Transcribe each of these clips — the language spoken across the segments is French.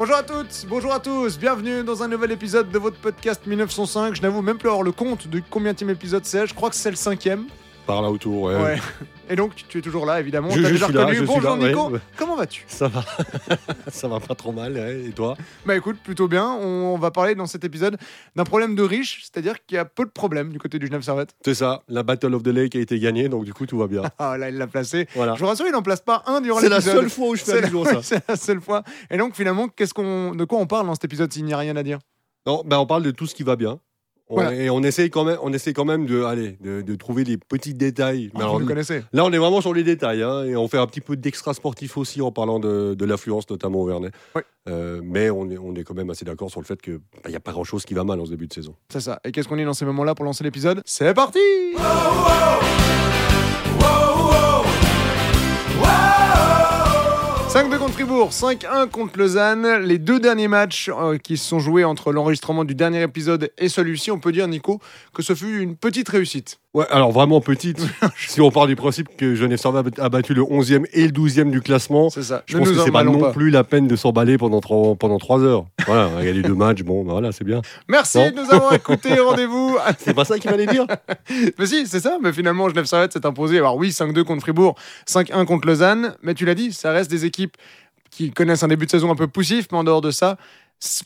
Bonjour à toutes, bonjour à tous, bienvenue dans un nouvel épisode de votre podcast 1905. Je n'avoue même plus avoir le compte de combien de épisode c'est, je crois que c'est le cinquième. Par là autour, ouais. Ouais. Et donc tu es toujours là évidemment, Je- je déjà suis là, je suis Bonjour là, Nico, ouais. comment vas-tu? Ça va. ça va pas trop mal, ouais. et toi? Bah écoute, plutôt bien, on va parler dans cet épisode d'un problème de riche, c'est-à-dire qu'il y a peu de problèmes du côté du Genève Servette. C'est ça, la Battle of the Lake a été gagnée, donc du coup tout va bien. Ah là il l'a placé. Voilà. Je vous rassure, il n'en place pas un durant C'est la l'épisode. seule fois où je fais la- ça. C'est la seule fois. Et donc finalement, qu'est-ce qu'on, de quoi on parle dans cet épisode s'il n'y a rien à dire? Non, ben on parle de tout ce qui va bien. On- Voilà. Et on essaye quand même, on essaie quand même de, allez, de, de trouver les petits détails. Ah, Mais alors, Vous nous connaissez. là, on est vraiment sur les détails, hein, et on fait un petit peu d'extra sportif aussi en parlant de, de l'affluence, notamment au Vernet. Euh, mais on est, on est quand même assez d'accord sur le fait qu'il n'y a pas grand-chose qui va mal en ce début de saison. C'est ça. Et qu'est-ce qu'on est dans ces moments-là pour lancer l'épisode? C'est parti 5-2 contre Fribourg, 5-1 contre Lausanne. Les deux derniers matchs euh, qui se sont joués entre l'enregistrement du dernier épisode et celui-ci, on peut dire, Nico, que ce fut une petite réussite. Ouais, alors vraiment petite. si on part du principe que Genève Servette a battu le 11e et le 12e du classement, C'est ça. je Ne pense nous que c'est pas non plus la peine de s'emballer pendant trois, pendant trois heures. Voilà, on a gagné deux matchs, bon, ben voilà, c'est bien. Merci Non. de nous avoir écoutés. Rendez-vous. C'est pas ça qu'il fallait dire Mais si, c'est ça. Mais finalement, Genève Servette s'est imposé. Alors oui, 5-2 contre Fribourg, 5-1 contre Lausanne. Mais tu l'as dit, ça reste des équipes qui connaissent un début de saison un peu poussif. Mais en dehors de ça,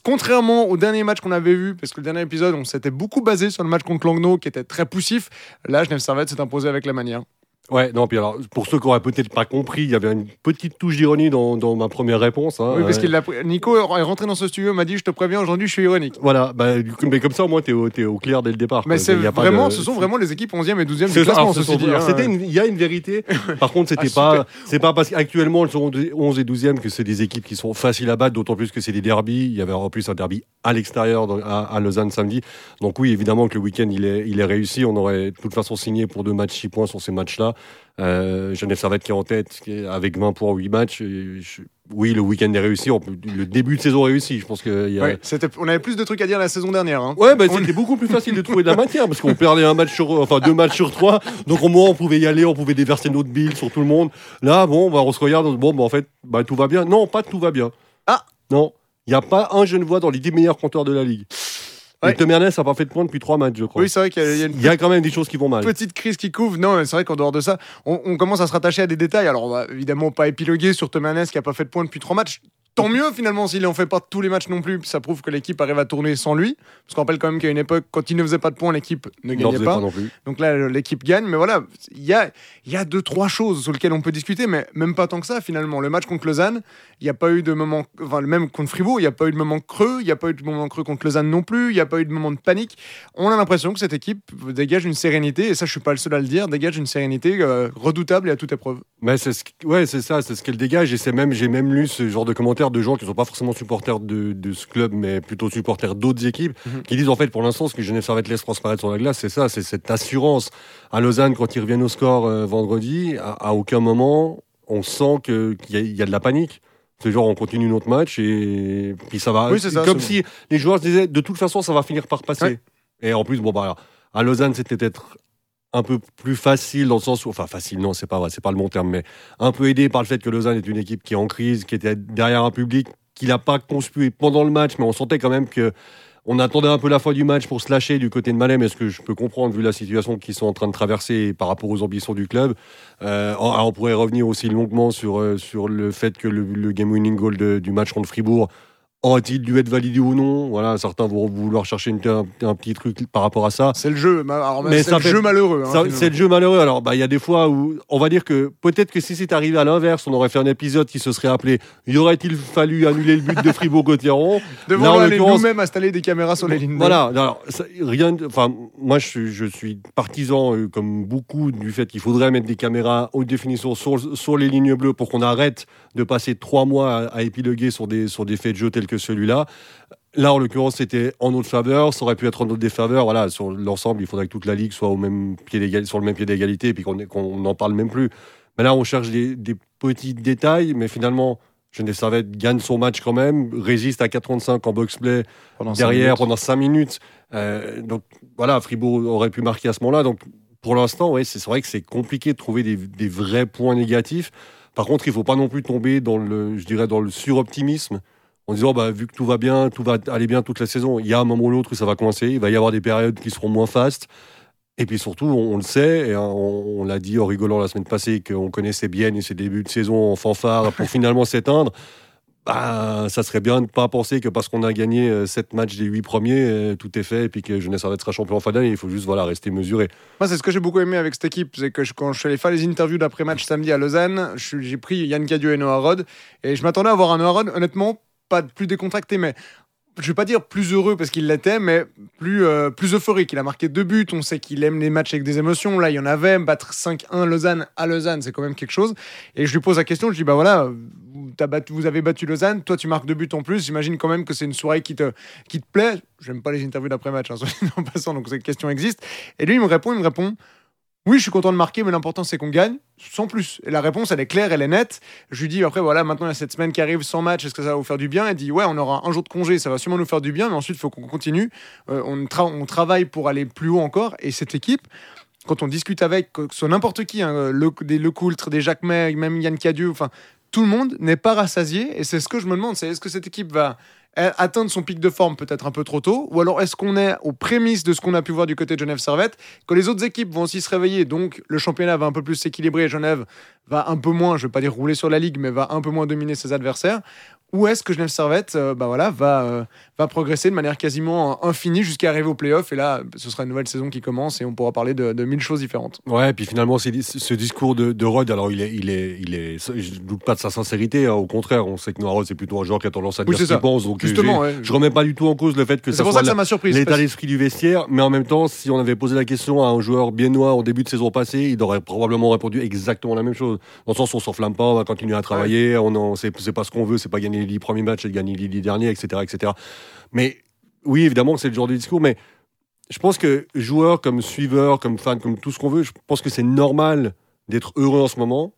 contrairement au dernier match qu'on avait vu, parce que le dernier épisode, on s'était beaucoup basé sur le match contre Langnau qui était très poussif. Là, Genève Servette s'est imposé avec la manière. Ouais, non, puis alors, pour ceux qui auraient peut-être pas compris, il y avait une petite touche d'ironie dans, dans ma première réponse. hein. oui, parce Euh, qu'il l'a pris- Nico est rentré dans ce studio, m'a dit Je te préviens, aujourd'hui, je suis ironique. Voilà, bah, mais comme ça, au moins, t'es au, au clair dès le départ. Mais c'est vraiment, de- ce sont vraiment les équipes 11e et 12e C'est du classement, hein. Il y a une vérité. Par contre, c'était Ah, pas, c'est pas parce qu'actuellement, elles sont 11 et 12e que c'est des équipes qui sont faciles à battre, d'autant plus que c'est des derbies. Il y avait en plus un derby à l'extérieur, à Lausanne samedi. Donc oui, évidemment que le week-end, il est, il est réussi. On aurait de toute façon signé pour deux matchs 6 points sur ces matchs-là. Euh, Genève Servette qui est en tête, avec 20 points en 8 matchs. Je- oui, le week-end est réussi. On le début de saison réussi. Je pense qu'il y a, Ouais, c'était- on avait plus de trucs à dire la saison dernière. hein. Ouais, bah, On- c'était beaucoup plus facile de trouver de la matière parce qu'on perdait un match sur, enfin deux matchs sur trois. Donc au moins on pouvait y aller, on pouvait déverser notre bile sur tout le monde. Là, bon, bah, on se regarde, bon, bah, en fait, bah, tout va bien. Non, pas tout va bien. Ah. non, il n'y a pas un Genevois dans les 10 meilleurs compteurs de la ligue. Ouais. Et n'a pas fait de points depuis trois matchs, je crois. Oui, c'est vrai qu'il y a- il y a une Il y a quand même des choses qui vont mal. petite crise qui couvre. Non, c'est vrai qu'en dehors de ça, on, on commence à se rattacher à des détails. Alors, on va évidemment pas épiloguer sur Temernes qui a pas fait de points depuis trois matchs. Tant mieux finalement s'il en fait pas tous les matchs non plus. Ça prouve que l'équipe arrive à tourner sans lui. Parce qu'on rappelle quand même qu'à une époque, quand il ne faisait pas de points, l'équipe ne n'en gagnait pas. pas non plus. Donc là, l'équipe gagne. Mais voilà, il y a, il y a deux, trois choses sur lesquelles on peut discuter, mais même pas tant que ça finalement. Le match contre Lausanne, il n'y a pas eu de moment. Enfin, le même contre Fribourg, il n'y a pas eu de moment creux. Il n'y a pas eu de moment creux contre Lausanne non plus. Il n'y a pas eu de moment de panique. On a l'impression que cette équipe dégage une sérénité, et ça, je suis pas le seul à le dire, dégage une sérénité euh, redoutable et à toute épreuve. Mais c'est ce, ouais, c'est ça, c'est ce qu'elle dégage. Et c'est même, j'ai même lu ce genre de commentaires de gens qui ne sont pas forcément supporters de, de ce club, mais plutôt supporters d'autres équipes, Mhm. qui disent en fait, pour l'instant, ce que Genève Servette laisse transparaître sur la glace, c'est ça, c'est cette assurance. À Lausanne, quand ils reviennent au score euh, vendredi, à, à aucun moment, on sent qu'il y, a- il y a de la panique. C'est genre, on continue notre match et puis ça va. Oui, c'est ça, comme si les joueurs se disaient, de toute façon, ça va finir par passer. Ouais. Et en plus, bon, bah, à Lausanne, c'était peut-être un peu plus facile dans le sens où, enfin facile, non, c'est pas vrai, c'est pas le bon terme, mais un peu aidé par le fait que Lausanne est une équipe qui est en crise, qui était derrière un public qui n'a pas conspué pendant le match, mais on sentait quand même que on attendait un peu la fin du match pour se lâcher du côté de Malem, est-ce que je peux comprendre vu la situation qu'ils sont en train de traverser par rapport aux ambitions du club. Euh, on, alors, on pourrait revenir aussi longuement sur, euh, sur le fait que le, le game-winning goal du match contre Fribourg aurait-il dû être validé ou non? Voilà, certains vont vouloir chercher une- un, un petit truc par rapport à ça. C'est le jeu, Mais c'est le fait- jeu malheureux. hein, c'est le jeu malheureux. Alors, bah, il y a des fois où on va dire que peut-être que si c'était arrivé à l'inverse, on aurait fait un épisode qui se serait appelé Y aurait-il fallu annuler le but de Fribourg-Gotteron Devons aller nous-mêmes installer des caméras sur les lignes. de- Voilà. Alors, ça- rien. de- Enfin, moi, je, suis- je suis partisan, euh, comme beaucoup, du fait qu'il faudrait mettre des caméras haute définition sur, sur les lignes bleues pour qu'on arrête de passer trois mois à, à épiloguer sur des, sur des faits de jeu tels que celui-là. Là, en l'occurrence, c'était en notre faveur. Ça aurait pu être en notre défaveur. Voilà, sur l'ensemble, il faudrait que toute la ligue soit au même pied sur le même pied d'égalité et puis qu'on n'en parle même plus. Mais là, on cherche des, des petits détails, mais finalement, Genève Servette gagne son match quand même, résiste à 4-35 en box-play derrière pendant 5 minutes. Euh, donc voilà, Fribourg aurait pu marquer à ce moment-là. Donc pour l'instant, ouais, c'est vrai que c'est compliqué de trouver des, des vrais points négatifs. Par contre, il faut pas non plus tomber dans le, je dirais, dans le suroptimisme en disant bah, vu que tout va bien, tout va aller bien toute la saison, il y a un moment ou l'autre où ça va coincer, il va y avoir des périodes qui seront moins fastes. Et puis surtout, on, le sait, et on, l'a dit en rigolant la semaine passée, qu'on connaissait bien ses débuts de saison en fanfare pour finalement s'éteindre. Bah, ça serait bien de ne pas penser que parce qu'on a gagné 7 euh, matchs des 8 premiers, euh, tout est fait et puis que Jeunesse Servette sera champion en fin d'année. Il faut juste voilà, rester mesuré. Moi, c'est ce que j'ai beaucoup aimé avec cette équipe. C'est que quand je suis allé faire les interviews d'après-match samedi à Lausanne, j'ai pris Yann Cadieux et Noah Rod. Et je m'attendais à avoir un Noah Rod, honnêtement, pas plus décontracté, mais je vais pas dire plus heureux parce qu'il l'était, mais plus, euh, plus euphorique. Il a marqué deux buts. On sait qu'il aime les matchs avec des émotions. Là, il y en avait. Battre 5-1 Lausanne à Lausanne, c'est quand même quelque chose. Et je lui pose la question. Je dis, bah voilà, vous avez battu Lausanne. Toi, tu marques deux buts en plus. J'imagine quand même que c'est une soirée qui te, qui te plaît. J'aime pas les interviews d'après-match, hein, en passant, donc cette question existe. Et lui, il me répond, il me répond, oui, je suis content de marquer, mais l'important c'est qu'on gagne, sans plus. Et la réponse, elle est claire, elle est nette. Je lui dis, après, voilà, maintenant il y a cette semaine qui arrive sans match, est-ce que ça va vous faire du bien? Elle dit, ouais, on aura un jour de congé, ça va sûrement nous faire du bien, mais ensuite, il faut qu'on continue. Euh, on, travaille pour aller plus haut encore. Et cette équipe, quand on discute avec, que soit n'importe qui, hein, le, des Lecoultre, des Jacques May, même Yann Cadieux, enfin, tout le monde n'est pas rassasié. Et c'est ce que je me demande, c'est est-ce que cette équipe va atteindre son pic de forme peut-être un peu trop tôt Ou alors est-ce qu'on est aux prémices de ce qu'on a pu voir du côté de Genève Servette Que les autres équipes vont aussi se réveiller, donc le championnat va un peu plus s'équilibrer, Genève va un peu moins, je ne vais pas dire rouler sur la ligue, mais va un peu moins dominer ses adversaires ou est-ce que Genève Servette euh, bah voilà, va, euh, va progresser de manière quasiment infinie jusqu'à arriver au playoff Et là, ce sera une nouvelle saison qui commence et on pourra parler de, mille choses différentes. Ouais, et puis finalement, ce discours de, de Rod, alors il est, il est, il est, je doute pas de sa sincérité. Hein, au contraire, on sait que Noah Rod, c'est plutôt un joueur qui a tendance à dire ce qu'il pense. Donc Justement, je remets pas du tout en cause le fait que ça soit l'état d'esprit du vestiaire. Mais en même temps, si on avait posé la question à un joueur bien noir au début de saison passée, il aurait probablement répondu exactement la même chose. Dans le sens on s'enflamme pas, on va continuer à travailler, on c'est pas ce qu'on veut, c'est pas gagner les 10 premiers matchs et gagner Lily dernier, etc., etc. Mais oui, évidemment, c'est le genre de discours, mais je pense que joueur, comme suiveur, comme fan, comme tout ce qu'on veut, je pense que c'est normal d'être heureux en ce moment,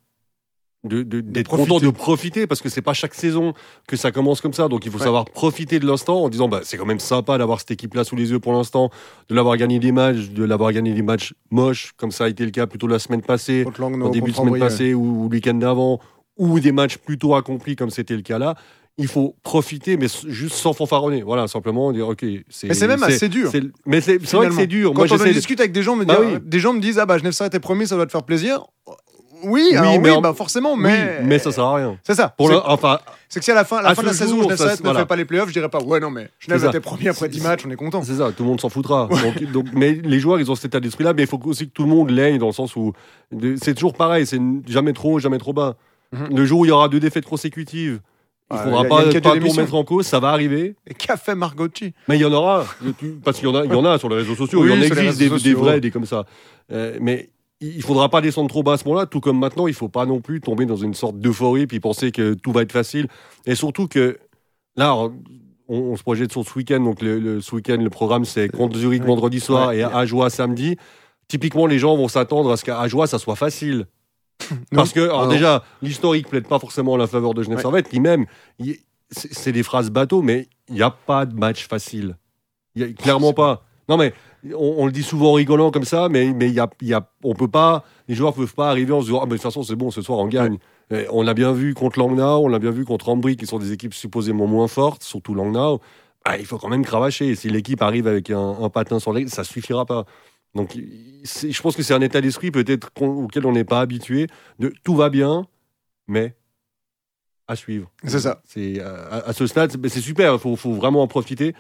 d'être content de profiter, parce que c'est pas chaque saison que ça commence comme ça. Donc il faut savoir profiter de l'instant en disant bah, c'est quand même sympa d'avoir cette équipe-là sous les yeux pour l'instant, de l'avoir gagné des matchs, de l'avoir gagné des matchs moches, comme ça a été le cas plutôt la semaine passée, au début de semaine passée ou, ou le week-end d'avant, ou des matchs plutôt accomplis comme c'était le cas là il faut profiter, mais juste sans fanfaronner. Voilà, simplement dire, ok. Mais c'est même assez dur. Mais c'est vrai que c'est dur. Quand Moi, on discute avec des gens, me bah des gens me disent, ah bah Genève Servette est premier, ça doit te faire plaisir. Oui, oui, mais bah forcément, mais. mais ça sert à rien. C'est ça. Pour enfin, c'est que si à la fin, la fin de la saison, Genève Servette ne fait pas les playoffs, je dirais pas, ouais, non, mais Genève était premier après 10 matchs, on est content. C'est ça, tout le monde s'en foutra. donc, mais les joueurs, ils ont cet état d'esprit-là, mais il faut aussi que tout le monde l'ait dans le sens où c'est toujours pareil, c'est jamais trop, jamais trop bas. Mhm. Le jour où il y aura deux défaites consécutives, il ne faudra pas, pas tout mettre en cause, ça va arriver. Et qu'a fait Margocci Mais il y en aura, parce qu'il y, en a, il y en a sur les réseaux sociaux, il y en existe des, vrais, des comme ça. Euh, mais il faudra pas descendre trop bas à ce moment-là, tout comme maintenant, il faut pas non plus tomber dans une sorte d'euphorie puis penser que tout va être facile. Et surtout que là, on, se projette sur ce week-end, donc le, ce week-end, le programme c'est contre Zurich vendredi soir et Ajoie samedi. Typiquement, les gens vont s'attendre à ce qu'à Ajoie, ça soit facile. Parce que, alors déjà, l'historique plaide pas forcément en la faveur de Genève Servette, qui même, c'est des phrases bateau, mais il n'y a pas de match facile. Y a, clairement pas. Non, mais on, le dit souvent en rigolant comme ça, mais, mais y a, y a, on peut pas, les joueurs peuvent pas arriver en se disant, ah, mais de toute façon, c'est bon, ce soir, on gagne. On l'a bien vu contre Langnau, on l'a bien vu contre Ambry, qui sont des équipes supposément moins fortes, surtout Langnau. Bah, il faut quand même cravacher. Si l'équipe arrive avec un, patin sur l'aigle, ça suffira pas. Donc, je pense que c'est un état d'esprit peut-être auquel on n'est pas habitué. De tout va bien, mais à suivre. C'est ça. C'est à, ce stade, c'est super. Il faut, faut, vraiment en profiter.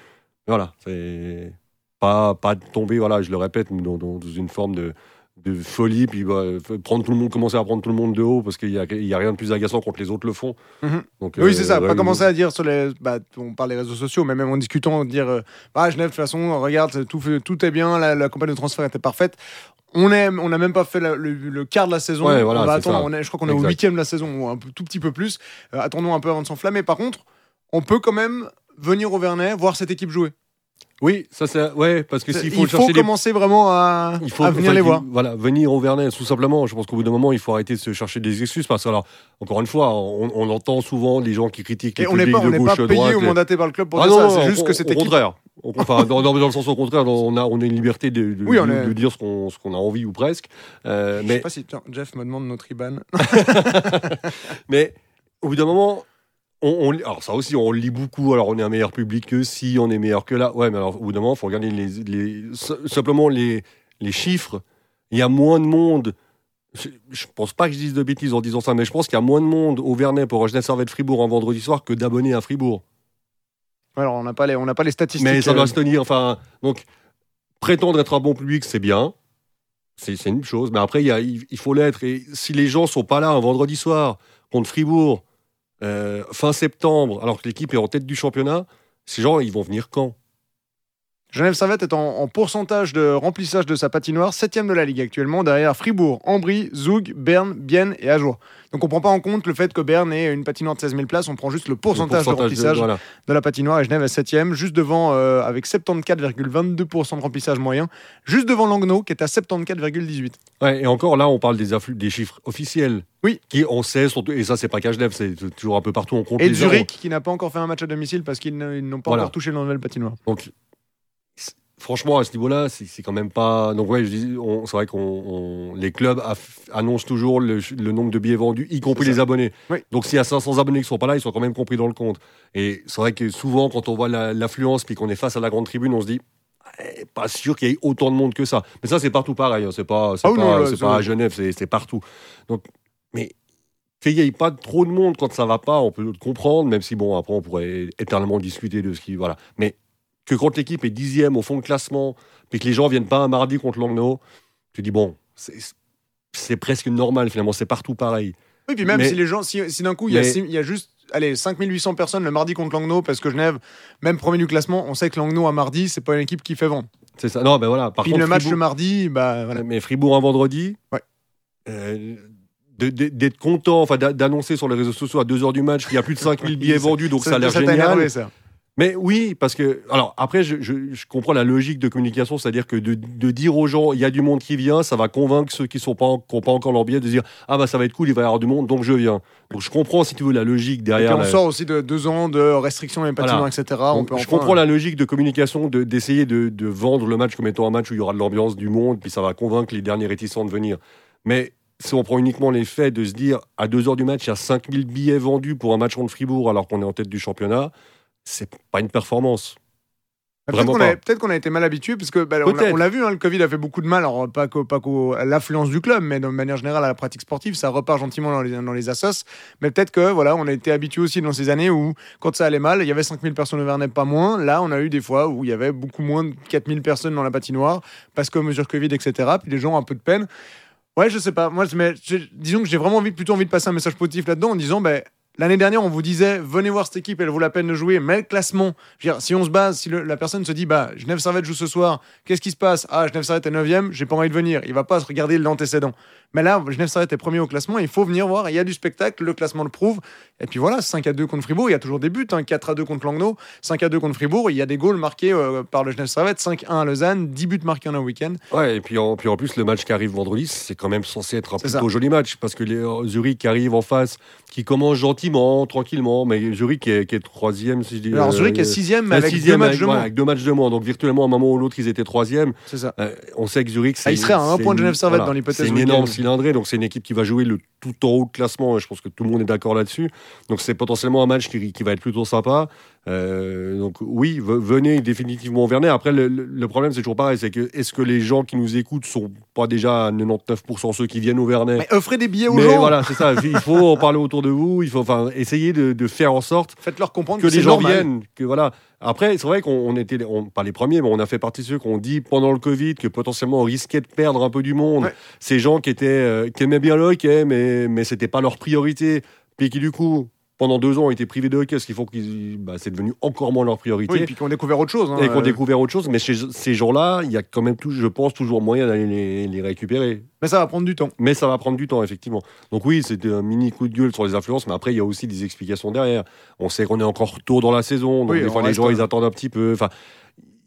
Voilà, c'est pas pas tomber. Voilà, je le répète, dans une forme de de folie, puis bah, prendre tout le monde, commencer à prendre tout le monde de haut parce qu'il n'y a, rien de plus agaçant quand les autres le font. Mhm. Donc, oui, c'est ça. Euh, pas commencer à dire sur les, bah, on parle des réseaux sociaux, mais même en discutant, dire, euh, bah, Genève de toute façon, regarde, tout, tout est bien, la, la campagne de transfert était parfaite. On n'a on a même pas fait le, quart de la saison. on va attendre, je crois qu'on est au huitième de la saison, ou un tout petit peu plus. Euh, attendons un peu avant de s'enflammer. Par contre, on peut quand même venir au Vernet, voir cette équipe jouer. Oui, ça c'est ouais parce que s'il faut, il faut commencer vraiment à, il faut, venir les voir. Voilà, venir au Vernet, tout simplement. Je pense qu'au bout d'un moment, il faut arrêter de se chercher des excuses parce que alors encore une fois, on, entend souvent les gens qui critiquent les on n'est pas, on n'est pas payé ou mandaté par le club pour ah ça. C'est juste que c'était au contraire. Enfin, dans, dans, le sens au contraire, on a, on a une liberté de, de, dire ce qu'on, ce qu'on a envie ou presque. Euh, mais... Je sais pas si Jeff me demande notre IBAN. mais au bout d'un moment, on, on- alors ça aussi, on lit beaucoup. Alors on est un meilleur public que si, on est meilleur que là. Ouais, mais alors au bout d'un moment, il faut regarder les, les- simplement les, les chiffres. Il y a moins de monde. Je, je pense pas que je dise de bêtises en disant ça, mais je pense qu'il y a moins de monde au Vernet pour Genève Servette Fribourg un vendredi soir que d'abonnés à Fribourg. Alors, on n'a pas, les- on n'a pas les statistiques. Mais ça euh, doit se tenir. Enfin, donc, prétendre être un bon public, c'est bien. C'est une chose. Mais après, il, y a- il il faut l'être. Et si les gens sont pas là un vendredi soir contre Fribourg, euh, fin septembre, alors que l'équipe est en tête du championnat, ces gens, ils vont venir quand? Genève Servette est en, en pourcentage de remplissage de sa patinoire, 7 de la Ligue actuellement, derrière Fribourg, Ambry, Zoug, Berne, Bienne et Ajoie. Donc on prend pas en compte le fait que Berne ait une patinoire de 16 000 places, on prend juste le pourcentage, Le de remplissage de, voilà. la patinoire et Genève est 7 juste devant euh, avec 74,22% de remplissage moyen, juste devant Langnau qui est à 74,18. Ouais, et encore là, on parle des, des chiffres officiels. Oui. Qui, on sait, sont- et ça, c'est pas qu'à Genève, c'est toujours un peu partout. On compte Et les Zurich qui n'a pas encore fait un match à domicile parce qu'ils ne- ils n'ont pas Voilà. encore touché la nouvelle patinoire. Donc, franchement, à ce niveau-là, c'est quand même pas. Donc, ouais, c'est vrai qu'on on- les clubs annoncent toujours le, le nombre de billets vendus, y compris les abonnés. Oui. Donc, s'il y a 500 abonnés qui sont pas là, ils sont quand même compris dans le compte. Et c'est vrai que souvent, quand on voit la- l'affluence puis qu'on est face à la grande tribune, on se dit. eh, Pas sûr qu'il y ait autant de monde que ça. Mais ça, c'est partout pareil. hein. C'est pas, Ah pas, non, là, c'est c'est- pas à Genève, c'est c'est partout. Donc, mais qu'il n'y ait pas trop de monde quand ça va pas, on peut le comprendre, même si bon, après on pourrait éternellement discuter de ce qui, voilà. Mais que quand l'équipe est dixième au fond de classement, puis que les gens viennent pas un mardi contre Langnau, tu dis bon, c'est- presque normal finalement, c'est partout pareil. Oui, puis même Mais- si les gens, si, si d'un coup il y, a y juste allez, 5800 personnes le mardi contre Langnau, parce que Genève, même premier du classement, on sait que Langnau à mardi, c'est pas une équipe qui fait vendre. C'est ça. Non, ben voilà. Par Puis contre, le match Fribourg- le mardi, bah voilà. mais Fribourg un vendredi. Ouais. euh, d'être content, enfin d'a- d'annoncer sur les réseaux sociaux à 2h du match qu'il y a plus de 5000 billets vendus, donc ça, a l'air génial. énervé, ça. Mais oui, parce que. Alors, après, je, je- je comprends la logique de communication, c'est-à-dire que de, de dire aux gens, il y a du monde qui vient, ça va convaincre ceux qui n'ont pas, en- qui ont pas encore leur billet de dire Ah, bah ça va être cool, il va y avoir du monde, donc je viens. Donc, je comprends, si tu veux, la logique Et puis derrière. on la- sort aussi de deux ans de restrictions et Voilà. etc. on peut je comprends la logique de communication de- d'essayer de, de vendre le match comme étant un match où il y aura de l'ambiance, du monde, puis ça va convaincre les derniers réticents de venir. Mais si on prend uniquement les faits de se dire à 2 heures du match, il y a 5000 billets vendus pour un match contre Fribourg alors qu'on est en tête du championnat, c'est pas une performance. Peut-être Vraiment qu'on pas. a, peut-être qu'on a été mal habitué, parce que bah, on, l'a vu, hein, le Covid a fait beaucoup de mal, alors pas qu'au- pas qu'au- à l'affluence du club, mais de manière générale à la pratique sportive, ça repart gentiment dans les, dans les assos. Mais peut-être que voilà, on a été habitué aussi dans ces années où, quand ça allait mal, il y avait 5000 personnes au Vernet, pas moins. Là, on a eu des fois où il y avait beaucoup moins de 4000 personnes dans la patinoire, parce que mesure Covid, etc. Puis les gens ont un peu de peine. Ouais, je sais pas. Moi, mais disons que j'ai vraiment envie, plutôt envie de passer un message positif là-dedans en disant, ben. L'année dernière, on vous disait, venez voir cette équipe, elle vaut la peine de jouer, mais le classement, si on se base, si la personne se dit, bah, Genève Servette joue ce soir, qu'est-ce qui se passe? Ah, Genève Servette est 9ème, j'ai pas envie de venir. Il va pas se regarder l'antécédent. Mais là, Genève Servette est premier au classement, il faut venir voir, il y a du spectacle, le classement le prouve. Et puis voilà, 5 à 2 contre Fribourg, il y a toujours des buts, hein, 4 à 2 contre Langnau, 5 à 2 contre Fribourg, il y a des goals marqués euh, par le Genève Servette, 5-1 à Lausanne, 10 buts marqués en un week-end. Ouais, et puis en, puis en plus, le match qui arrive vendredi, c'est quand même censé être un plutôt ça. joli match, parce que les euh, Zurich qui arrive en face, qui commence gentiment, tranquillement, mais Zurich qui est, qui est troisième, si je dis. Alors euh, Zurich est euh, 6 mais euh, avec sixième deux matchs avec, de moins. avec deux matchs de moins, donc virtuellement, à un moment ou l'autre, ils étaient troisième. C'est ça. On sait que Zurich, c'est Ah, il serait à un point de Genève Servette dans l'hypothèse C'est une week-end. énorme donc c'est une équipe qui va jouer le tout en haut de classement. Et je pense que tout le monde est d'accord là-dessus. Donc c'est potentiellement un match qui va être plutôt sympa. Euh, donc oui, ve- venez définitivement au Vernet. Après, le, problème c'est toujours pareil, c'est que est-ce que les gens qui nous écoutent sont pas déjà à 99% ceux qui viennent au Vernet? Mais offrez des billets aux Mais gens, voilà, c'est ça. Il faut en parler autour de vous. Il faut enfin essayer de, de faire en sorte faites-leur comprendre que que, les gens normal. viennent. Que voilà. Après, c'est vrai qu'on on était, on, pas les premiers, mais on a fait partie de ceux qui ont dit pendant le Covid que potentiellement on risquait de perdre un peu du monde. Ouais. Ces gens qui étaient, euh, qui aimaient bien le hockey, mais mais c'était pas leur priorité, puis qui du coup pendant deux ans ont été privés de hockey, ce qu'il faut qu'ils, bah, c'est devenu encore moins leur priorité. Oui, et puis qu'on découvert autre chose. hein, et qu'on euh, découvert autre chose, mais chez ces gens-là, il y a quand même, tout, je pense, toujours moyen d'aller les, les récupérer. Mais ça va prendre du temps. Mais ça va prendre du temps, effectivement. Donc oui, c'était un mini coup de gueule sur les influences, mais après, il y a aussi des explications derrière. On sait qu'on est encore tôt dans la saison, donc Oui, des fois, les gens, euh, ils attendent un petit peu. Enfin,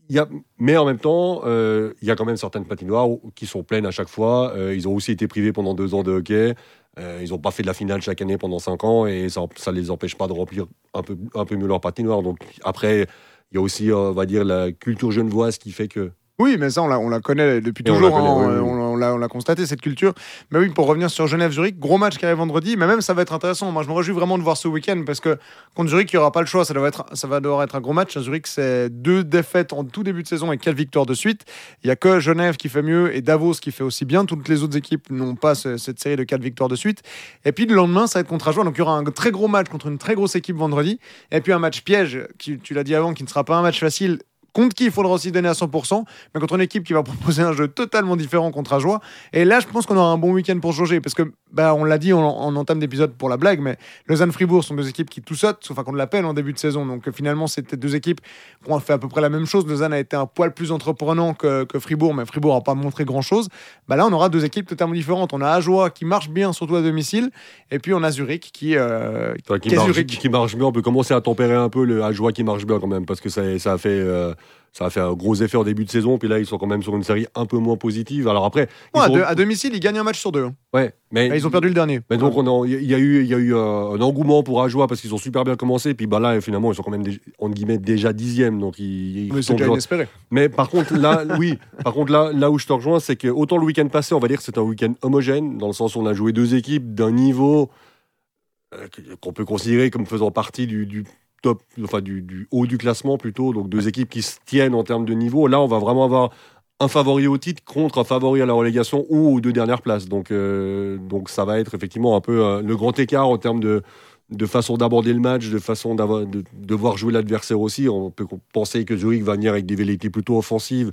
il y a... Mais en même temps, euh, il y a quand même certaines patinoires qui sont pleines à chaque fois. Euh, ils ont aussi été privés pendant deux ans de hockey. Euh, ils n'ont pas fait de la finale chaque année pendant cinq ans et ça ne les empêche pas de remplir un peu, un peu mieux leur patinoire. Donc après, il y a aussi, on va dire, la culture genevoise qui fait que Oui, mais ça, on la, on la connaît depuis Et on toujours. la connaît, hein, oui, oui. on, l'a, on l'a constaté, cette culture. Mais oui, pour revenir sur Genève-Zurich, gros match qui arrive vendredi. Mais même, ça va être intéressant. Moi, je me réjouis vraiment de voir ce week-end parce que contre Zurich, il n'y aura pas le choix. Ça, doit être, ça va devoir être un gros match. À Zurich, c'est deux défaites en tout début de saison et quatre victoires de suite. Il n'y a que Genève qui fait mieux et Davos qui fait aussi bien. Toutes les autres équipes n'ont pas ce- cette série de quatre victoires de suite. Et puis, le lendemain, ça va être contre Ajoie. Donc, il y aura un très gros match contre une très grosse équipe vendredi. Et puis, un match piège, qui, tu l'as dit avant, qui ne sera pas un match facile contre qui il faudra aussi donner à 100%, mais contre une équipe qui va proposer un jeu totalement différent contre Ajoie. Et là, je pense qu'on aura un bon week-end pour jauger, parce que, bah, on l'a dit en, en entame d'épisode pour la blague, mais Lausanne-Fribourg sont deux équipes qui tout sautent, enfin qu'on l'appelle en début de saison. Donc finalement, c'était deux équipes qui ont fait à peu près la même chose. Lausanne a été un poil plus entreprenant que, que Fribourg, mais Fribourg n'a pas montré grand-chose. Bah là, on aura deux équipes totalement différentes. On a Ajoie qui marche bien, surtout à domicile, et puis on a Zurich qui... euh, Enfin, qui, marche, Zurich qui marche bien, on peut commencer à tempérer un peu le à joie qui marche bien quand même, parce que ça, ça a fait. euh, ça a fait un gros effet en début de saison, puis là ils sont quand même sur une série un peu moins positive. Alors après, ils à, domicile, ils gagnent un match sur deux. hein. ouais, mais Ah, ils ont perdu le dernier. Mais donc, il y a eu, il y a eu euh, un engouement pour Ajoie parce qu'ils ont super bien commencé. Puis bah là, finalement, ils sont quand même, entre guillemets, déjà dixième. Donc, ils, ils Mais c'est tombent déjà inespéré. Mais par contre, là, oui, par contre, là, là où je te rejoins, c'est que autant le week-end passé, on va dire que c'est un week-end homogène, dans le sens où on a joué deux équipes d'un niveau euh, qu'on peut considérer comme faisant partie du, du top, enfin du, du haut du classement plutôt. Donc deux équipes qui se tiennent en termes de niveau. Là, on va vraiment avoir un favori au titre contre un favori à la relégation ou aux deux dernières places. Donc, euh, donc ça va être effectivement un peu euh, le grand écart en termes de, de façon d'aborder le match, de façon de, de voir jouer l'adversaire aussi. On peut penser que Zurich va venir avec des velléités plutôt offensives,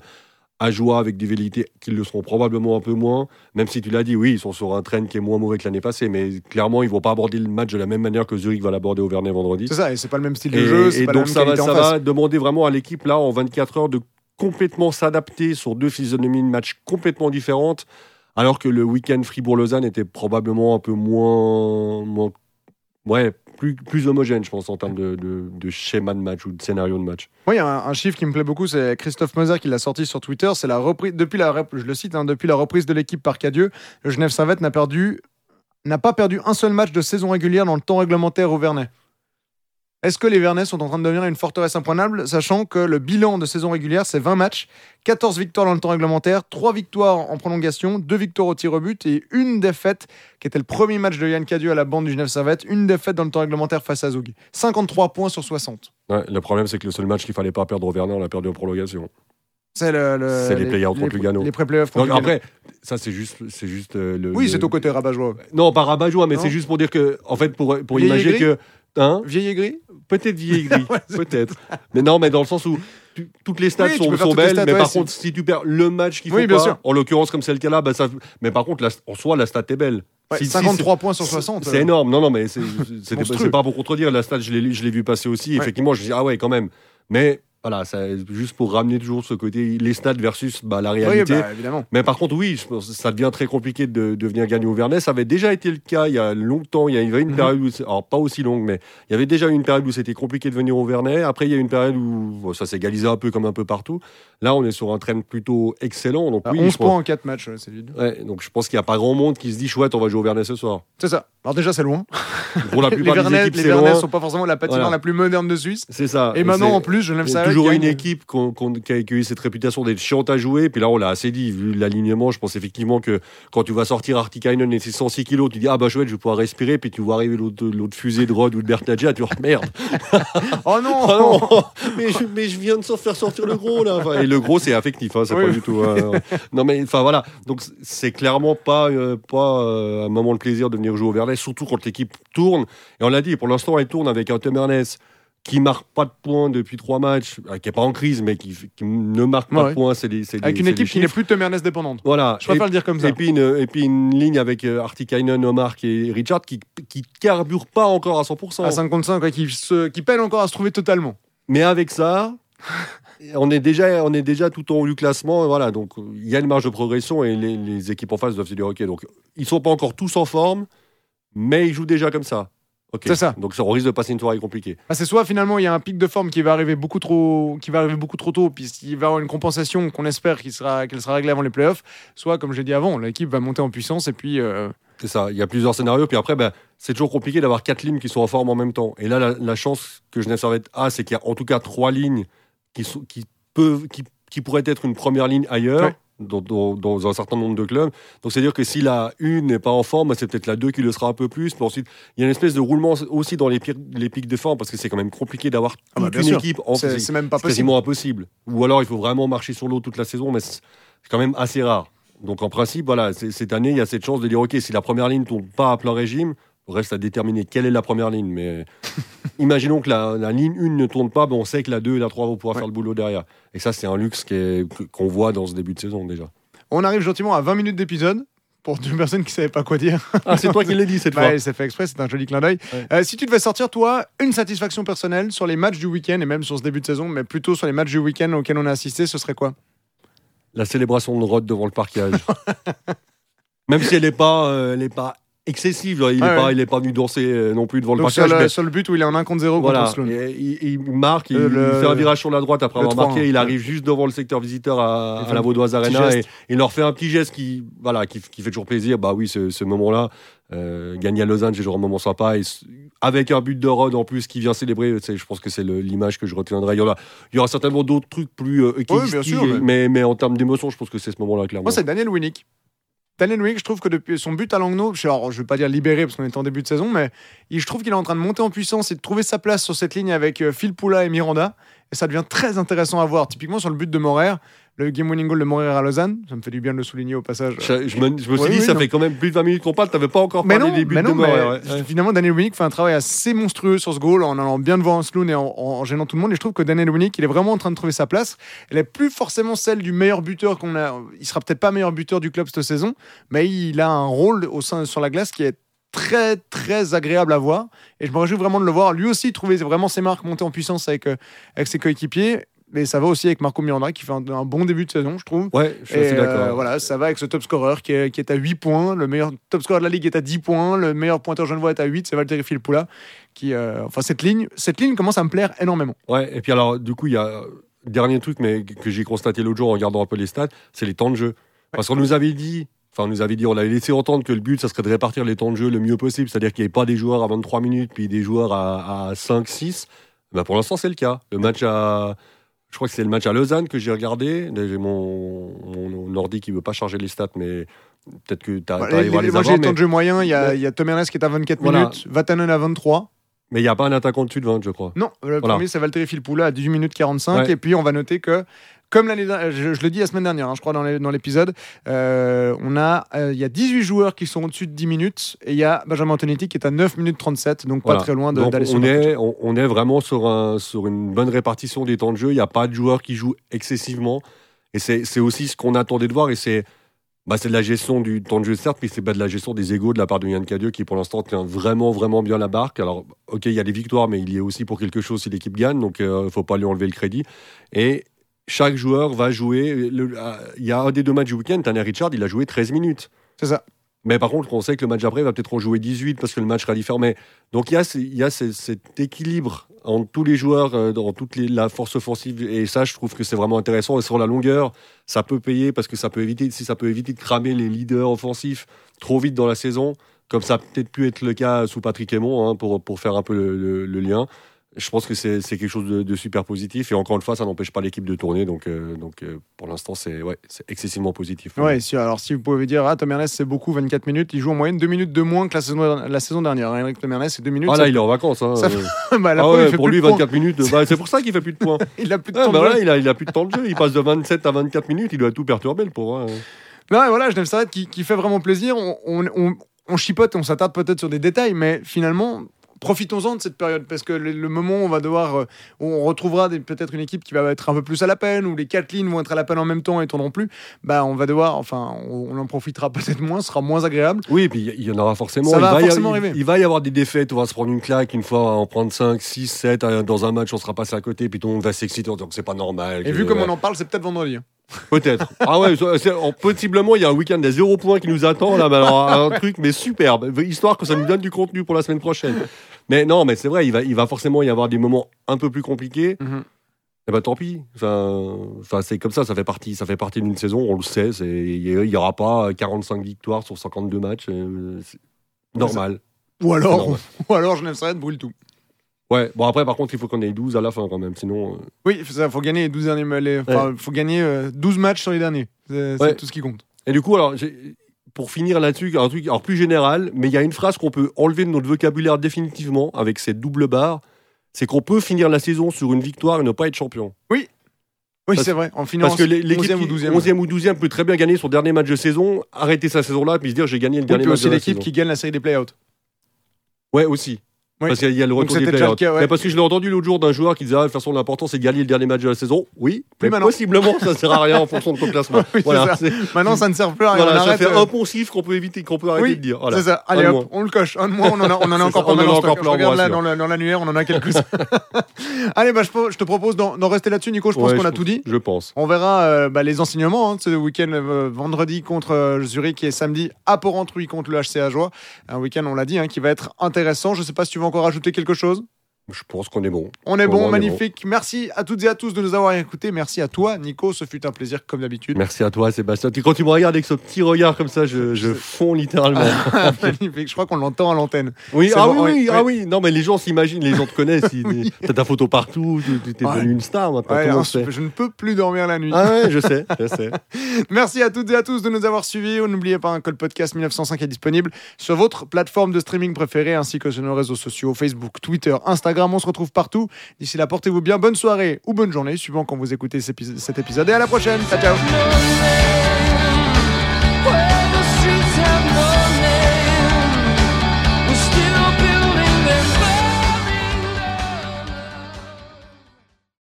à joie avec des velléités qui le seront probablement un peu moins. Même si tu l'as dit, oui, ils sont sur un train qui est moins mauvais que l'année passée, mais clairement, ils vont pas aborder le match de la même manière que Zurich va l'aborder au Vernet vendredi. C'est ça, et c'est pas le même style de Et, jeu, et pas la donc même ça, va, ça va demander vraiment à l'équipe là en 24 heures de complètement s'adapter sur deux physionomies de match complètement différentes, alors que le week-end Fribourg-Lausanne était probablement un peu moins, moins ouais, plus, homogène, je pense, en termes de, schéma de match ou de scénario de match. Oui, il y a un, chiffre qui me plaît beaucoup, c'est Christophe Moser qui l'a sorti sur Twitter. C'est la reprise depuis la je le cite, hein, depuis la reprise de l'équipe par Cadieux, le Genève Servette n'a perdu n'a pas perdu un seul match de saison régulière dans le temps réglementaire au Vernet. Est-ce que les Vernets sont en train de devenir une forteresse imprenable, sachant que le bilan de saison régulière, c'est 20 matchs, 14 victoires dans le temps réglementaire, 3 victoires en prolongation, 2 victoires au tir au but et une défaite, qui était le premier match de Yann Cadieux à la bande du Genève Servette, une défaite dans le temps réglementaire face à Zoug. 53 points sur 60. Ouais, le problème, c'est que le seul match qu'il fallait pas perdre au Vernet, on l'a perdu en prolongation. C'est le, le- C'est les playoffs contre Lugano. Les pré-playoffs contre après, ça, c'est juste, c'est juste euh, le. Oui, c'est au côté rabat-joie. Non, pas rabat-joie, mais c'est juste pour dire que, en fait, pour, pour imaginer que. Hein Vieil aigri Peut-être vieille c'est- peut-être. Mais non, mais dans le sens où tu- toutes les stats Oui, sont, sont belles, stats, mais ouais, par contre, si tu perds le match qu'il faut Oui, bien pas, sûr. en l'occurrence comme c'est le cas là, bah, ça, mais par contre, la- en soi, la stat est belle. Ouais, Si- si 53 points sur c'est- 60. C'est euh. énorme. Non, non, mais c'est pas pour contredire. La stat, je l'ai je l'ai vu passer aussi. Ouais. Effectivement, je me dis, ah ouais, quand même. Mais voilà, ça, juste pour ramener toujours ce côté, les stats versus bah, la Oui, réalité. bah, évidemment. Mais par contre, oui, je pense que ça devient très compliqué de, de venir gagner au Vernet. Ça avait déjà été le cas il y a longtemps. Il y avait une Mhm. période où, alors pas aussi longue, mais il y avait déjà eu une période où c'était compliqué de venir au Vernet. Après, il y a une période où bon, ça égalisé un peu comme un peu partout. Là, on est sur un trend plutôt excellent. Donc, Ah, oui, 11 je pense- points en 4 matchs, c'est. Ouais, donc je pense qu'il n'y a pas grand monde qui se dit chouette, on va jouer au Vernet ce soir. C'est ça. Alors déjà, c'est loin. Pour la les plupart des Vernets, équipes, les Vernets loin. sont pas forcément la patinoire Voilà. la plus moderne de Suisse. C'est ça. Et maintenant, en plus, Genève Il y a Servette toujours gagne. une équipe qui a eu cette réputation d'être chiante à jouer. Puis là, on l'a assez dit, vu l'alignement, je pense effectivement que quand tu vas sortir Artikainen et ses 106 kilos, tu dis Ah bah chouette, je vais pouvoir respirer. Puis tu vois arriver l'autre fusée de Rod ou de Bertaggia, tu Oh, merde Oh non, Ah non mais, je, mais je viens de s'en faire sortir le gros là Enfin, Et le gros, c'est affectif, hein, c'est Oui. pas du tout. euh, non mais enfin voilà, donc c'est clairement pas, euh, pas euh, un moment de plaisir de venir jouer au Vernet, surtout quand l'équipe tourne. Et on l'a dit, pour l'instant, elle tourne avec un Tom Ernest qui marque pas de points depuis trois matchs, euh, qui est pas en crise, mais qui, qui ne marque pas Ouais. de points. C'est des, c'est Avec une équipe qui n'est plus Temernes dépendante. Voilà. Je préfère Et- le dire comme ça. et puis, une, et puis une ligne avec euh, Artikainen, Omar et Richard qui, qui carbure pas encore à 100%. À 55, ouais, qui, se, qui peine encore à se trouver totalement. Mais avec ça, on est déjà, on est déjà tout en haut du classement. Voilà, donc il y a une marge de progression et les, les équipes en face doivent se dire ok. Donc ils sont pas encore tous en forme, mais ils jouent déjà comme ça. C'est ça. Donc on risque de passer une soirée compliquée. Ah, c'est soit finalement il y a un pic de forme qui va arriver beaucoup trop, qui va arriver beaucoup trop tôt, puis il va y avoir une compensation qu'on espère qu'il sera, qu'elle sera réglée avant les playoffs. Soit, comme j'ai dit avant, l'équipe va monter en puissance et puis euh, C'est ça. Il y a plusieurs scénarios. Puis après, ben, c'est toujours compliqué d'avoir quatre lignes qui sont en forme en même temps. Et là, la, la chance que Genève Servette a, c'est qu'il y a en tout cas trois lignes qui, sont, qui peuvent, qui qui pourrait être une première ligne ailleurs. Ouais. Dans, dans- dans un certain nombre de clubs. Donc, c'est-à-dire que si la une n'est pas en forme, c'est peut-être la 2 qui le sera un peu plus. Puis ensuite, il y a une espèce de roulement aussi dans les, pires- les pics de forme parce que c'est quand même compliqué d'avoir Ah bah, toute une sûr. équipe. En, C'est c'est- c'est même pas c'est possible. quasiment impossible. Ou alors, il faut vraiment marcher sur l'eau toute la saison, mais c'est quand même assez rare. Donc, en principe, voilà, cette année, il y a cette chance de dire, OK, si la première ligne ne tourne pas à plein régime, reste à déterminer quelle est la première ligne. Mais imaginons que la, la ligne 1 ne tourne pas, ben on sait que la 2 et la 3 vont pouvoir Ouais. faire le boulot derrière. Et ça, c'est un luxe qu'on voit dans ce début de saison déjà. On arrive gentiment à 20 minutes d'épisode. Pour deux personnes qui ne savaient pas quoi dire. Ah, c'est toi qui l'as dit cette fois. Ouais, c'est fait exprès, c'est un joli clin d'œil. Ouais. Euh, si tu devais sortir, toi, une satisfaction personnelle sur les matchs du week-end et même sur ce début de saison, mais plutôt sur les matchs du week-end auxquels on a assisté, ce serait quoi? La célébration de Rod devant le parquage. Même si elle n'est pas, euh, elle est pas excessive, là. il n'est Ouais, pas, il est pas venu danser euh, non plus devant le sur parquage. le, le but où il est en 1 contre 0 Voilà, contre. Et il, il marque, il, Euh, le- il fait un virage sur la droite après avoir 3-1, marqué, il ouais. arrive juste devant le secteur visiteur à, Il à la Vaudoise Arena et il leur fait un petit geste qui, voilà, qui, qui fait toujours plaisir. Bah oui, ce, ce moment-là, euh, gagner à Lausanne, c'est toujours un moment sympa. Et avec un but de Rod en plus qui vient célébrer, je pense que c'est l'image que je retiendrai. Il y, aura, il y aura certainement d'autres trucs plus euh, sûr, mais... Mais, en termes d'émotion, je pense que c'est ce moment-là, clairement. Moi, c'est Daniel Winnick. Winnick, je trouve que depuis son but à Langnau, je ne vais pas dire libéré parce qu'on est en début de saison, mais je trouve qu'il est en train de monter en puissance et de trouver sa place sur cette ligne avec euh, Phil Poula et Miranda. Et ça devient très intéressant à voir. Typiquement sur le but de Morer, le game winning goal de Morer à Lausanne, ça me fait du bien de le souligner au passage. Je, je me, je me suis Ouais, dit, oui, ça non. fait quand même plus de 20 minutes qu'on parle, t'avais pas encore Mais parlé non, des buts mais non, de ouais. finalement Daniel Winnick fait un travail assez monstrueux sur ce goal en allant bien devant Sloan et en, en gênant tout le monde. Et je trouve que Daniel Winnick, il est vraiment en train de trouver sa place. Elle est plus forcément celle du meilleur buteur qu'on a. Il sera peut-être pas meilleur buteur du club cette saison, mais il a un rôle au sein sur la glace qui est très très agréable à voir. Et je me réjouis vraiment de le voir. Lui aussi trouver vraiment ses marques, monter en puissance avec, euh, avec ses coéquipiers. Mais ça va aussi avec Marco Miranda qui fait un, un bon début de saison, je trouve. Ouais, je suis assez euh, d'accord. voilà, ça va avec ce top scorer qui est, qui est à 8 points. Le meilleur top scorer de la ligue est à 10 points. Le meilleur pointeur genevois est à 8. C'est Valtteri Filppula. Qui, euh, enfin, cette ligne, cette ligne commence à me plaire énormément. Ouais, et puis alors, du coup, il y a dernier truc, mais que j'ai constaté l'autre jour en regardant un peu les stats, c'est les temps de jeu. Parce qu'on nous avait dit, enfin, on nous avait dit, on avait laissé entendre que le but, ça serait de répartir les temps de jeu le mieux possible, c'est-à-dire qu'il n'y ait pas des joueurs à 23 minutes, puis des joueurs à, à 5, 6. Bah, pour l'instant, c'est le cas. Le match à. Je crois que c'est le match à Lausanne que j'ai regardé. J'ai mon, mon ordi qui ne veut pas charger les stats, mais peut-être que tu arrives à les- les moi, j'ai temps de jeu moyens. Il y a, y Ernest qui est à 24 Voilà. minute, Vatanen à 23. Mais il n'y a pas un attaquant dessus de 20, je crois. Non, le Voilà. premier, c'est Valtteri Filppula à 18 minutes 45. Ouais. Et puis, on va noter que, comme l'année je, je le dis la semaine dernière, hein, je crois, dans l'épisode, euh, on a, euh, il y a 18 joueurs qui sont au-dessus de 10 minutes. Et il y a Benjamin Antonetti qui est à 9 minutes 37. Donc, Voilà. pas très loin d'aller sur on le est, on, on est vraiment sur, un, sur une bonne répartition des temps de jeu. Il n'y a pas de joueurs qui jouent excessivement. Et c'est c'est aussi ce qu'on attendait de voir. Et c'est bah, c'est de la gestion du temps de jeu, certes, mais c'est pas de la gestion des égaux de la part de Yann Cadieux qui, pour l'instant, tient vraiment, vraiment bien la barque. Alors, OK, il y a des victoires, mais il y est aussi pour quelque chose si l'équipe gagne. Donc, il ne faut pas lui enlever le crédit. Et chaque joueur va jouer. le- ah, Il y a un des deux matchs du week-end, Tanner Richard, il a joué 13 minutes. C'est ça. Mais par contre, on sait que le match après il va peut-être en jouer 18 parce que le match sera différent. Mais donc il y a, il y a ce- cet équilibre entre tous les joueurs, euh, dans toute la force offensive. Et ça, je trouve que c'est vraiment intéressant. Et sur la longueur, ça peut payer parce que ça peut éviter, si ça peut éviter de cramer les leaders offensifs trop vite dans la saison, comme ça a peut-être pu être le cas sous Patrick Aymon, hein, pour, pour faire un peu le lien. Je pense que c'est quelque chose de, de super positif. Et encore une fois, ça n'empêche pas l'équipe de tourner. Donc, euh, donc euh, pour l'instant, c'est ouais, excessivement positif. Ouais, si, alors si vous pouvez dire, ah, Tom Ernest, c'est beaucoup, 24 minutes, il joue en moyenne 2 minutes de moins que la saison, la saison dernière. Eric Tom Ernest, c'est 2 minutes. Ah ça- là, il est en vacances. Hein. ça Bah, Ah preuve, ouais, il fait pour lui, de points. 24 minutes, bah, c'est pour ça qu'il fait plus de points. Il a plus de Ouais, temps bah de jeu. il, a, il a plus de temps de jeu, il passe de 27 à 24 minutes, il doit tout perturber le pauvre. hein. Non, voilà, Genève Servette qui, qui fait vraiment plaisir. On, on, on- on chipote, on s'attarde peut-être sur des détails, mais finalement, profitons-en de cette période parce que le, moment où on va devoir, euh, où on retrouvera peut-être une équipe qui va être un peu plus à la peine, où les quatre lignes vont être à la peine en même temps et tourneront plus, bah on va devoir, enfin, on, on en profitera peut-être moins, ce sera moins agréable. Oui, et puis il y en aura forcément. Ça il, va va y forcément avoir- arriver. il va y avoir des défaites, on va se prendre une claque une fois, en prendre 5, 6, 7 euh, dans un match, on sera passé à côté, puis tout le monde va s'exciter en disant que c'est pas normal. Et que- vu comme on en parle, c'est peut-être vendredi. Peut-être. Ah ouais, en- possiblement, il y a un week-end des 0 points qui nous attend, là, mais alors, un truc, mais superbe, histoire que ça nous donne du contenu pour la semaine prochaine. Mais non, mais c'est vrai, il va, il va forcément y avoir des moments un peu plus compliqués. Mhm. Eh ben tant pis. Enfin, c'est comme ça, ça fait partie, ça fait partie d'une saison, on le sait. Il n'y aura pas 45 victoires sur 52 matchs. euh, c'est normal. Ou alors, normal. ou alors Genève Servette brûle tout. Ouais, bon après, par contre, il faut qu'on ait 12 à la fin quand même, sinon. euh, Oui, il faut gagner les 12 derniers les- enfin, faut gagner euh, 12 matchs sur les derniers. C'est Ouais. tout ce qui compte. Et du coup, alors, pour finir là-dessus, un truc alors plus général, mais il y a une phrase qu'on peut enlever de notre vocabulaire définitivement avec cette double barre, c'est qu'on peut finir la saison sur une victoire et ne pas être champion. Oui, Parce- c'est vrai. En finissant Parce que l'é- l'équipe 11e ou qui- 12e. 11e ou 12e peut très bien gagner son dernier match de saison, arrêter sa saison là, puis se dire j'ai gagné le Oui, dernier puis match aussi de la l'équipe saison. qui gagne la série des play-outs. Ouais, aussi. Oui. Parce qu'il y a le retour des play-outs. cas, ouais. Parce que je l'ai entendu l'autre jour d'un joueur qui disait ah, de toute façon l'important c'est de gagner le dernier match de la saison. Oui, mais possiblement ça sert à rien en fonction de ton classement. Oui, c'est voilà, ça. c'est- Maintenant, ça ne sert plus à rien. voilà, on ça arrête, fait euh, un poncif qu'on peut éviter, qu'on peut arrêter Oui, de dire. Voilà. C'est ça. Allez Un hop, mois. on le coche. Un de moins, on en a, on en a C'est encore pas on en a regarde là dans l'annuaire, on en a quelques-uns. Allez, bah, je, te propose d'en rester là-dessus, Nico. Je pense qu'on a tout dit. Je pense. On verra euh, bah, les enseignements hein, de ce week-end euh, vendredi contre euh, Zurich et samedi à Porrentruy contre le HC Ajoie. Un week-end, on l'a dit, hein, qui va être intéressant. Je ne sais pas si tu veux encore ajouter quelque chose? Je pense qu'on est bon. On est bon, est magnifique. Merci à toutes et à tous de nous avoir écoutés. Merci à toi, Nico. Ce fut un plaisir comme d'habitude. Merci à toi, Sébastien. Quand tu me regardes avec ce petit regard comme ça, je, je fonds littéralement. magnifique. Je crois qu'on l'entend à l'antenne. Oui, ah bon, oui, oui, oui, ah oui. Non, mais les gens s'imaginent, les gens te connaissent. Oui. T'as ta photo partout, tu es Ouais. devenu une star maintenant. Ouais, hein, je ne peux plus dormir la nuit. Ah ouais, je sais, je sais. Merci à toutes et à tous de nous avoir suivis. N'oubliez pas, un code podcast 1905 est disponible sur votre plateforme de streaming préférée ainsi que sur nos réseaux sociaux Facebook, Twitter, Instagram. On se retrouve partout. D'ici là, portez-vous bien. Bonne soirée ou bonne journée, suivant quand vous écoutez cet épisode. Et à la prochaine. Ciao, ciao.